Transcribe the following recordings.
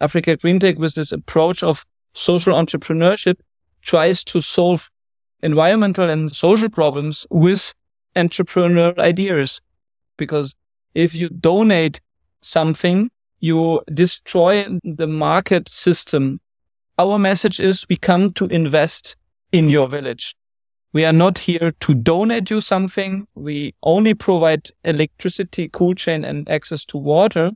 Africa GreenTec with this approach of social entrepreneurship tries to solve environmental and social problems with entrepreneurial ideas. Because if you donate something, you destroy the market system. Our message is we come to invest in your village. We are not here to donate you something. We only provide electricity, cool chain and access to water.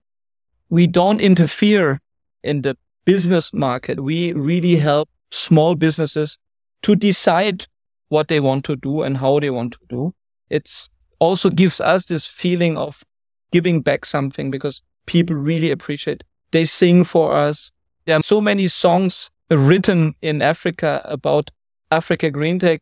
We don't interfere in the business market. We really help small businesses to decide what they want to do and how they want to do. It's also gives us this feeling of giving back something because people really appreciate. They sing for us. There are so many songs written in Africa about Africa GreenTec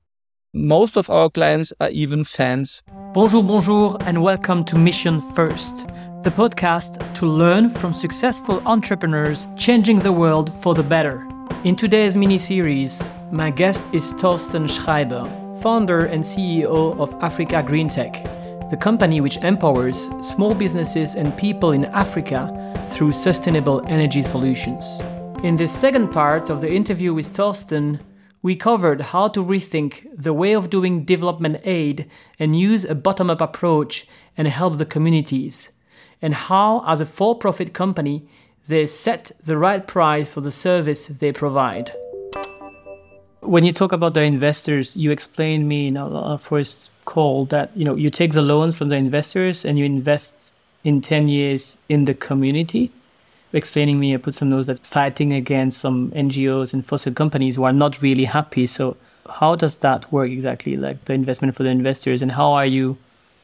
most of our clients are even fans. Bonjour, bonjour, and welcome to Mission First, the podcast to learn from successful entrepreneurs changing the world for the better. In today's mini series, my guest is Torsten Schreiber, founder and CEO of Africa GreenTec, the company which empowers small businesses and people in Africa through sustainable energy solutions. In this second part of the interview with Torsten, we covered how to rethink the way of doing development aid and use a bottom up approach and help the communities, and how, as a for profit company, they set the right price for the service they provide. When you talk about the investors, you explained me in our first call that you know you take the loans from the investors and you invest in 10 years in the community explaining me, I put some notes that fighting against some NGOs and fossil companies who are not really happy. So how does that work exactly? Like the investment for the investors, and how are you,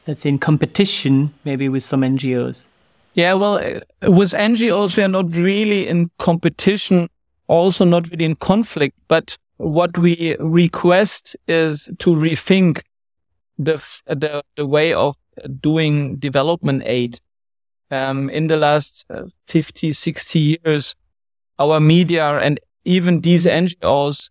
let's say, in competition maybe with some NGOs? Yeah, well, with NGOs, we are not really in competition, also not really in conflict. But what we request is to rethink the the, the way of doing development aid um, in the last uh, 50, 60 years, our media and even these NGOs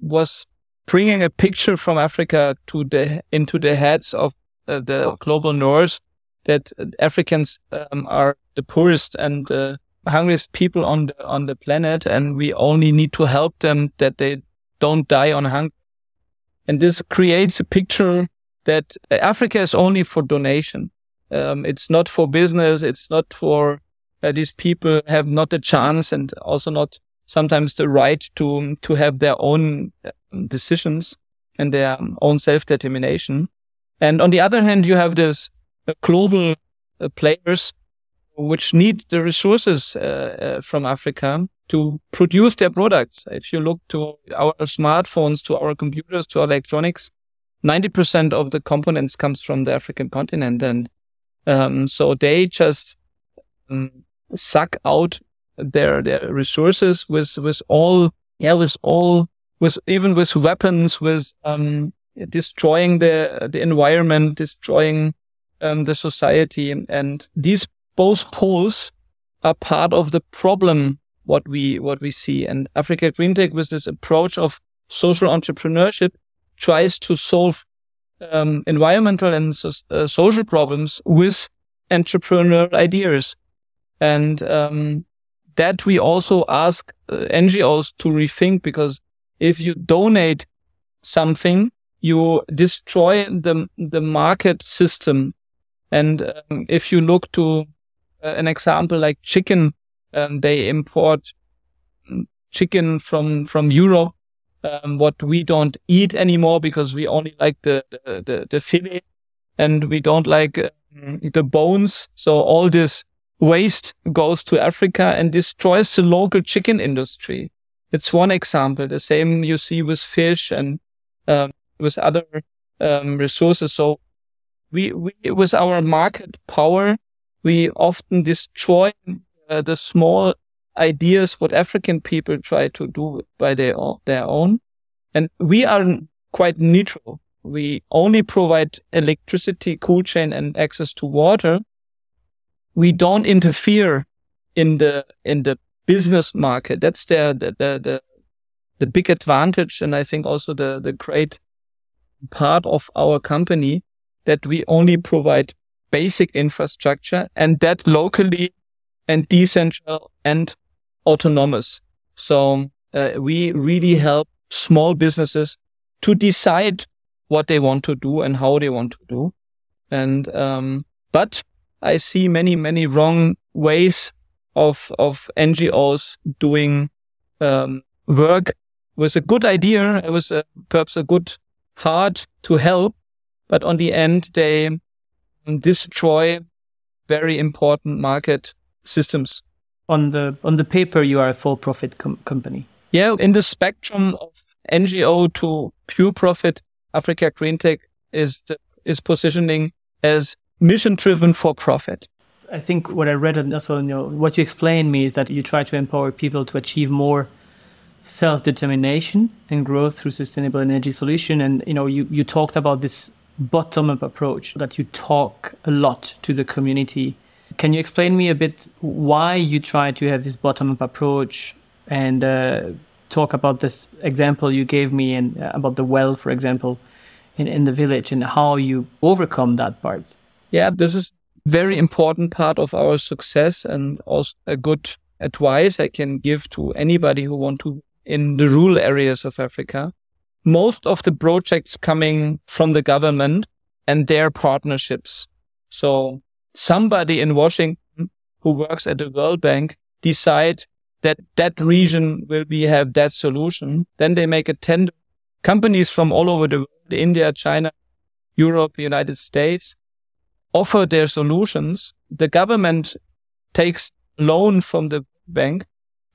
was bringing a picture from Africa to the into the heads of uh, the global north that Africans um, are the poorest and uh, hungriest people on the on the planet, and we only need to help them that they don't die on hunger. And this creates a picture that Africa is only for donation. Um, it's not for business. It's not for uh, these people have not a chance and also not sometimes the right to to have their own uh, decisions and their own self determination. And on the other hand, you have this uh, global uh, players which need the resources uh, from Africa to produce their products. If you look to our smartphones, to our computers, to our electronics, 90% of the components comes from the African continent. And um, so they just um, suck out their their resources with with all yeah with all with even with weapons with um, destroying the the environment, destroying um, the society, and these both poles are part of the problem what we what we see. And Africa GreenTec with this approach of social entrepreneurship tries to solve um, environmental and so, uh, social problems with entrepreneurial ideas. And um, that we also ask uh, NGOs to rethink because if you donate something, you destroy the, the market system. And um, if you look to uh, an example like chicken, um, they import mm, chicken from, from Europe um, what we don't eat anymore because we only like the the, the, the fillet and we don't like um, the bones. So all this waste goes to Africa and destroys the local chicken industry. It's one example. The same you see with fish and um, with other um, resources. So we, we, with our market power, we often destroy uh, the small ideas what African people try to do by their, their own. And we are quite neutral. We only provide electricity, cool chain and access to water. We don't interfere in the, in the business market. That's the, the, the, the big advantage. And I think also the, the great part of our company that we only provide basic infrastructure and that locally and decentral and autonomous. So uh, we really help small businesses to decide what they want to do and how they want to do. And, um, but I see many, many wrong ways of, of NGOs doing, um, work with a good idea. It was a, perhaps a good heart to help, but on the end, they destroy very important market systems. On the, on the paper, you are a for profit com- company. Yeah. In the spectrum of NGO to pure profit, Africa GreenTec is, the, is positioning as mission driven for profit. I think what I read and also you know what you explained me is that you try to empower people to achieve more self-determination and growth through sustainable energy solution. And you know you, you talked about this bottom-up approach that you talk a lot to the community. Can you explain me a bit why you try to have this bottom-up approach and uh, talk about this example you gave me and uh, about the well for example in, in the village and how you overcome that part? Yeah this is very important part of our success and also a good advice I can give to anybody who want to in the rural areas of Africa. Most of the projects coming from the government and their partnerships. So somebody in Washington who works at the World Bank decide that that region will be have that solution. Then they make a tender. Companies from all over the world, India, China, Europe, United States, offer their solutions. The government takes loan from the bank,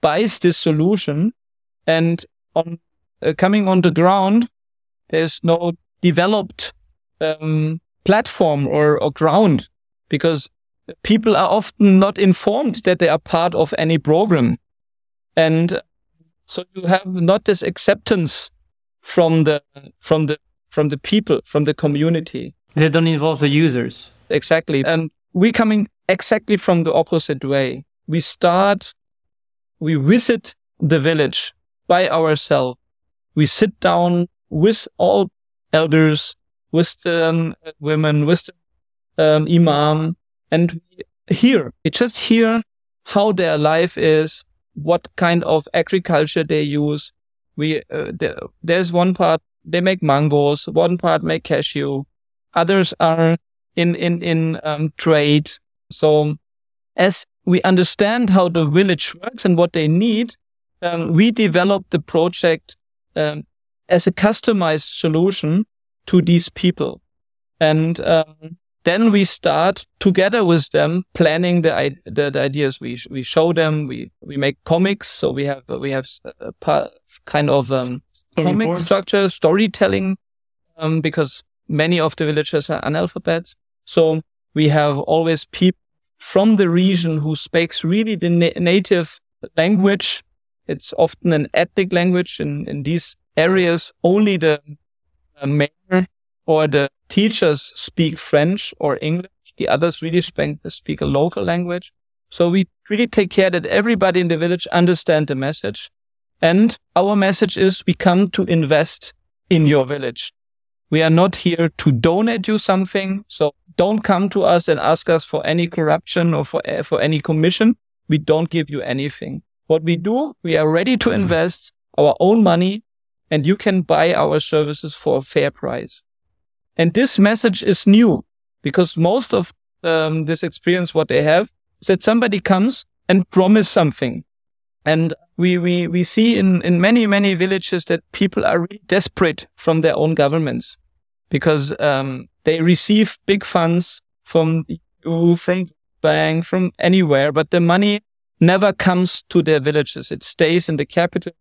buys this solution, and on uh, coming on the ground, there's no developed um, platform or, or ground because people are often not informed that they are part of any program. And so you have not this acceptance from the, from the, from the people, from the community. They don't involve the users. Exactly. And we're coming exactly from the opposite way. We start, we visit the village by ourselves. We sit down with all elders, with the um, women, with the um, imam, and we hear, we just hear how their life is, what kind of agriculture they use. We, uh, there, there's one part, they make mangoes, one part make cashew, others are in in in um, trade. So as we understand how the village works and what they need, um, we develop the project um, as a customized solution to these people, and um, then we start together with them planning the, the, the ideas. We we show them. We we make comics. So we have we have a part, kind of um, comic structure, storytelling, um, because many of the villagers are analphabets. So we have always people from the region who speaks really the na- native language. It's often an ethnic language in, in these areas. Only the mayor or the teachers speak French or English. The others really speak, speak a local language. So we really take care that everybody in the village understand the message. And our message is we come to invest in your village. We are not here to donate you something. So don't come to us and ask us for any corruption or for, for any commission. We don't give you anything. What we do, we are ready to invest our own money and you can buy our services for a fair price. And this message is new because most of um, this experience, what they have is that somebody comes and promise something. And we, we, we see in, in many, many villages that people are really desperate from their own governments because um, they receive big funds from EU, from bank, from anywhere, but the money never comes to their villages. It stays in the capital.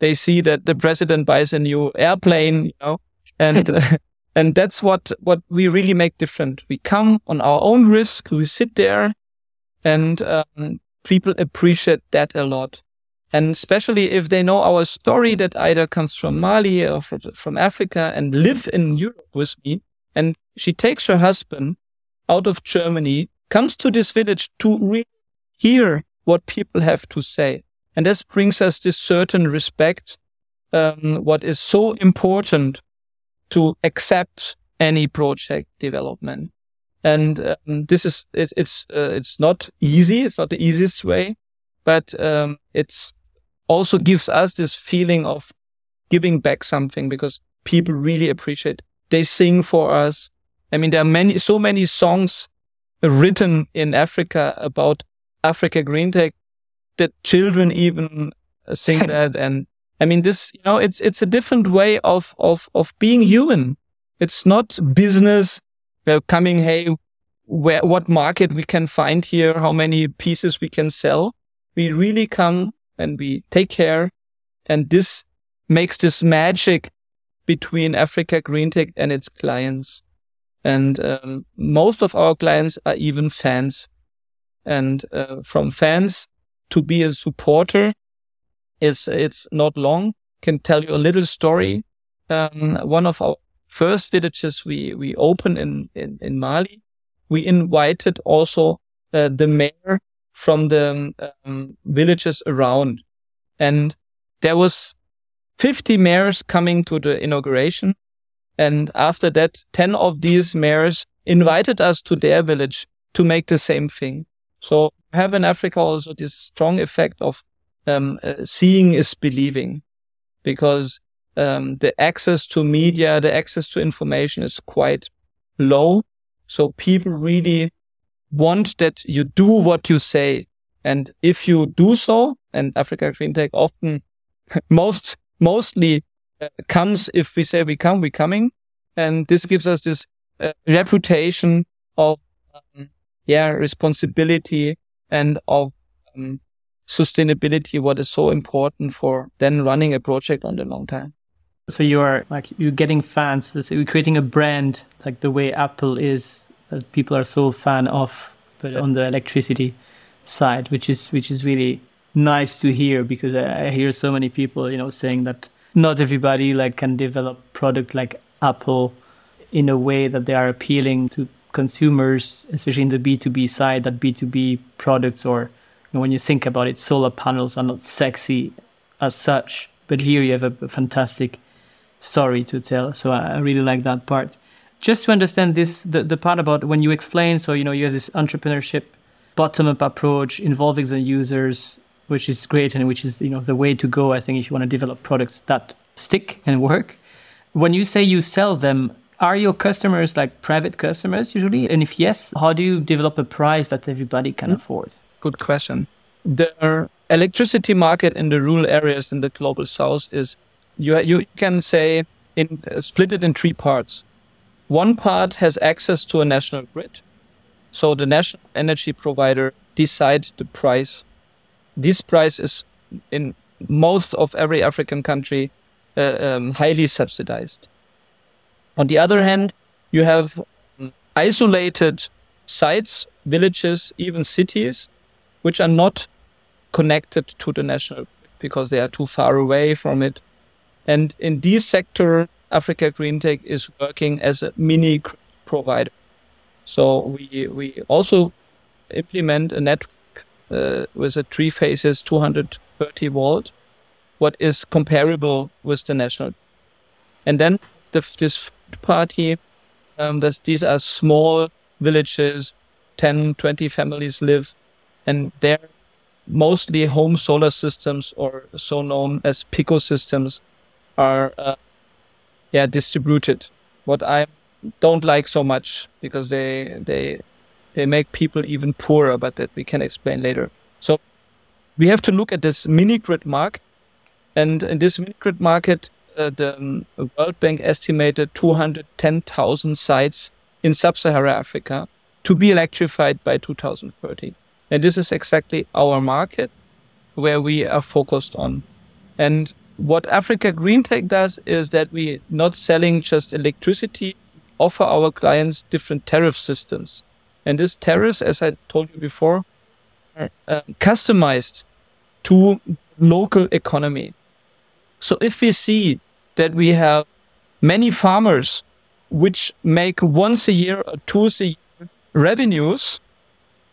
They see that the president buys a new airplane, you know, and and that's what what we really make different. We come on our own risk. We sit there, and um, people appreciate that a lot. And especially if they know our story that Aida comes from Mali or from, Africa and live in Europe with me. And she takes her husband out of Germany, comes to this village to really hear what people have to say. And this brings us this certain respect, um, what is so important to accept any project development. And um, this is, it, it's, uh, it's not easy. It's not the easiest way but um, it's also gives us this feeling of giving back something because people really appreciate. They sing for us. I mean, there are many, so many songs written in Africa about Africa GreenTec that children even sing that. And I mean, this, you know, it's, it's a different way of, of, of being human. It's not business uh, coming, Hey, where, what market we can find here, how many pieces we can sell. We really come and we take care. And this makes this magic between Africa GreenTec and its clients. And um, most of our clients are even fans. And uh, from fans to be a supporter, it's it's not long. Can tell you a little story. Um, one of our first villages we we opened in in, in Mali, we invited also uh, the mayor from the um, villages around, and there was 50 mayors coming to the inauguration. And after that, 10 of these mayors invited us to their village to make the same thing. So have in Africa also this strong effect of um, uh, seeing is believing because um, the access to media, the access to information is quite low. So people really want that you do what you say. And if you do so, and Africa GreenTec often most mostly uh, comes if we say we come, we coming. And this gives us this uh, reputation of, um, yeah, responsibility and of um, sustainability, what is so important for then running a project on the long time. So you are like you're getting fans. Let's say you're creating a brand like the way Apple is that people are so fan of, but on the electricity side, which is which is really nice to hear because I, I hear so many people, you know, saying that not everybody like can develop product like Apple in a way that they are appealing to consumers, especially in the B2B side, that B2B products or you know, when you think about it, solar panels are not sexy as such. But here you have a, fantastic story to tell. So I, really like that part. Just to understand this, the, the part about when you explain, so you know, you have this entrepreneurship bottom up approach involving the users, which is great and which is you know the way to go. I think if you want to develop products that stick and work. When you say you sell them, are your customers like private customers usually? And if yes, how do you develop a price that everybody can mm-hmm. afford? Good question. The electricity market in the rural areas in the global south is you you can say in uh, split it in three parts. One part has access to a national grid. So the national energy provider decides the price this price is in most of every African country uh, um, highly subsidized. On the other hand, you have isolated sites, villages, even cities, which are not connected to the national because they are too far away from it. And in this sector, Africa GreenTec is working as a mini provider. So we we also implement a network uh, with a three phases 230 volt, what is comparable with the national. And then the, this party, um, this, these are small villages, 10, 20 families live, and they're mostly home solar systems or so known as pico systems are, uh, yeah, distributed. What I don't like so much because they, they, they make people even poorer, but that we can explain later. So we have to look at this mini grid market. And in this mini grid market, uh, the um, World Bank estimated 210,000 sites in sub-Saharan Africa to be electrified by 2030. And this is exactly our market where we are focused on. And what Africa GreenTec does is that we not selling just electricity, offer our clients different tariff systems. And these tariffs, as I told you before, are uh, customized to local economy. So if we see that we have many farmers which make once a year or twice a year revenues,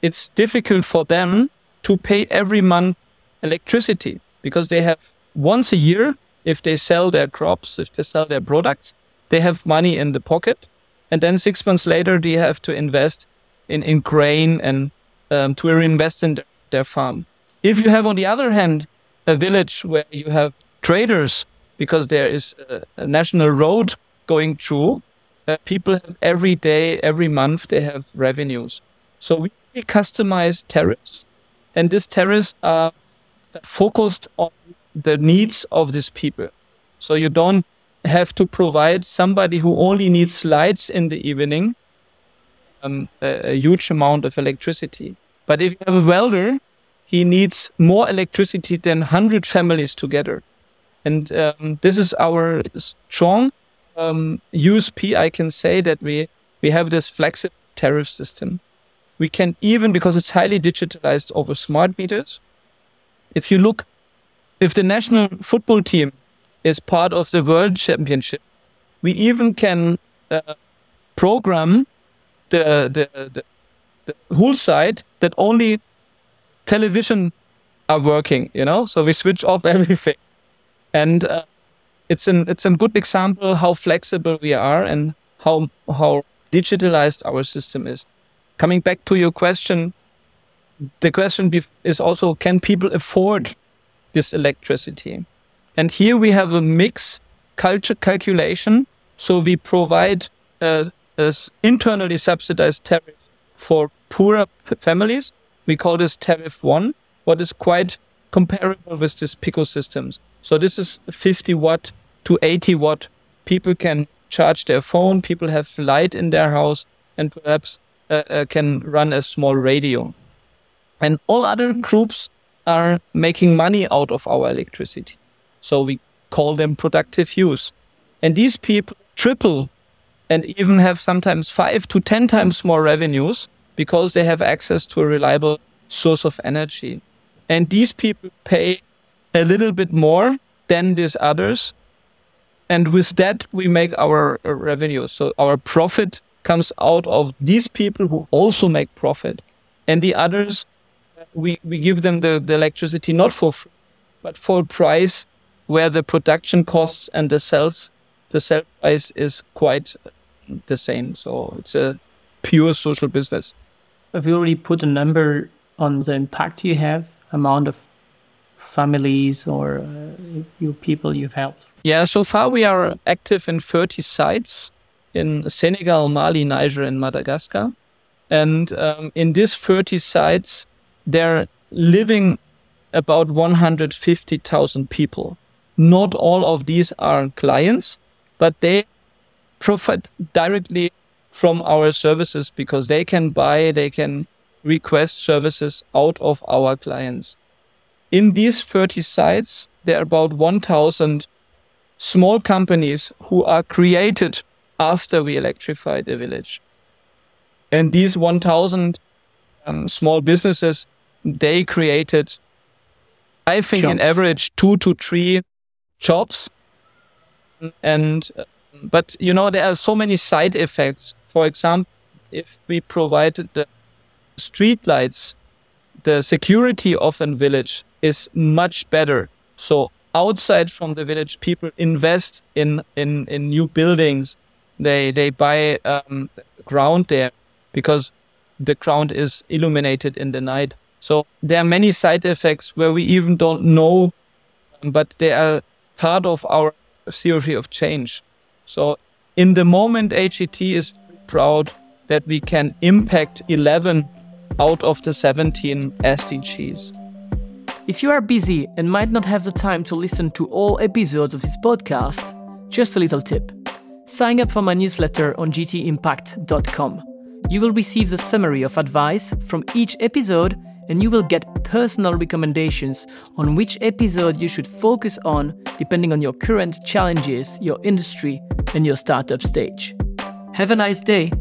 it's difficult for them to pay every month electricity because they have once a year, if they sell their crops, if they sell their products, they have money in the pocket. And then six months later, they have to invest in, in grain and um, to reinvest in their farm. If you have, on the other hand, a village where you have traders because there is a, a national road going through, uh, people have every day, every month, they have revenues. So we customize tariffs, and these tariffs are focused on the needs of these people. So you don't have to provide somebody who only needs lights in the evening um, a, a, huge amount of electricity. But if you have a welder, he needs more electricity than 100 families together. And um, this is our strong um, USP. I can say that we, we have this flexible tariff system. We can even, because it's highly digitalized over smart meters, if you look, if the national football team is part of the world championship, we even can uh, program the, the, the, the whole site that only television are working, you know, so we switch off everything. And uh, it's an it's a good example how flexible we are and how how digitalized our system is. Coming back to your question, the question is also can people afford this electricity? And here we have a mix culture calculation. So we provide a internally subsidized tariff for poorer families. We call this tariff one, what is quite comparable with these Pico systems. So this is 50 watt to 80 watt. People can charge their phone, people have light in their house, and perhaps uh, uh, can run a small radio. And all other groups are making money out of our electricity. So we call them productive use. And these people triple and even have sometimes five to 10 times more revenues because they have access to a reliable source of energy. And these people pay a little bit more than these others and with that, we make our uh, revenue. So our profit comes out of these people who also make profit. And the others, we, we give them the, the electricity not for free, but for a price where the production costs and the sales, the sell price is quite the same. So it's a pure social business. Have you already put a number on the impact you have, amount of families or uh, you people you've helped? Yeah, so far we are active in 30 sites in Senegal, Mali, Niger, and Madagascar. And um, in these 30 sites, they're living about 150,000 people. Not all of these are clients, but they profit directly from our services because they can buy, they can request services out of our clients. In these 30 sites, there are about 1,000 small companies who are created after we electrified the village. And these 1,000 um, small businesses, they created, I think, jobs. in average two to three jobs. And, but you know, there are so many side effects. For example, if we provided the street lights, the security of a village is much better. So outside from the village, people invest in in in new buildings. They they buy um, ground there because the ground is illuminated in the night. So there are many side effects where we even don't know, but they are part of our theory of change. So in the moment, HET is proud that we can impact 11 out of the 17 SDGs. If you are busy and might not have the time to listen to all episodes of this podcast, just a little tip. Sign up for my newsletter on gtimpact.com. You will receive the summary of advice from each episode and you will get personal recommendations on which episode you should focus on depending on your current challenges, your industry, and your startup stage. Have a nice day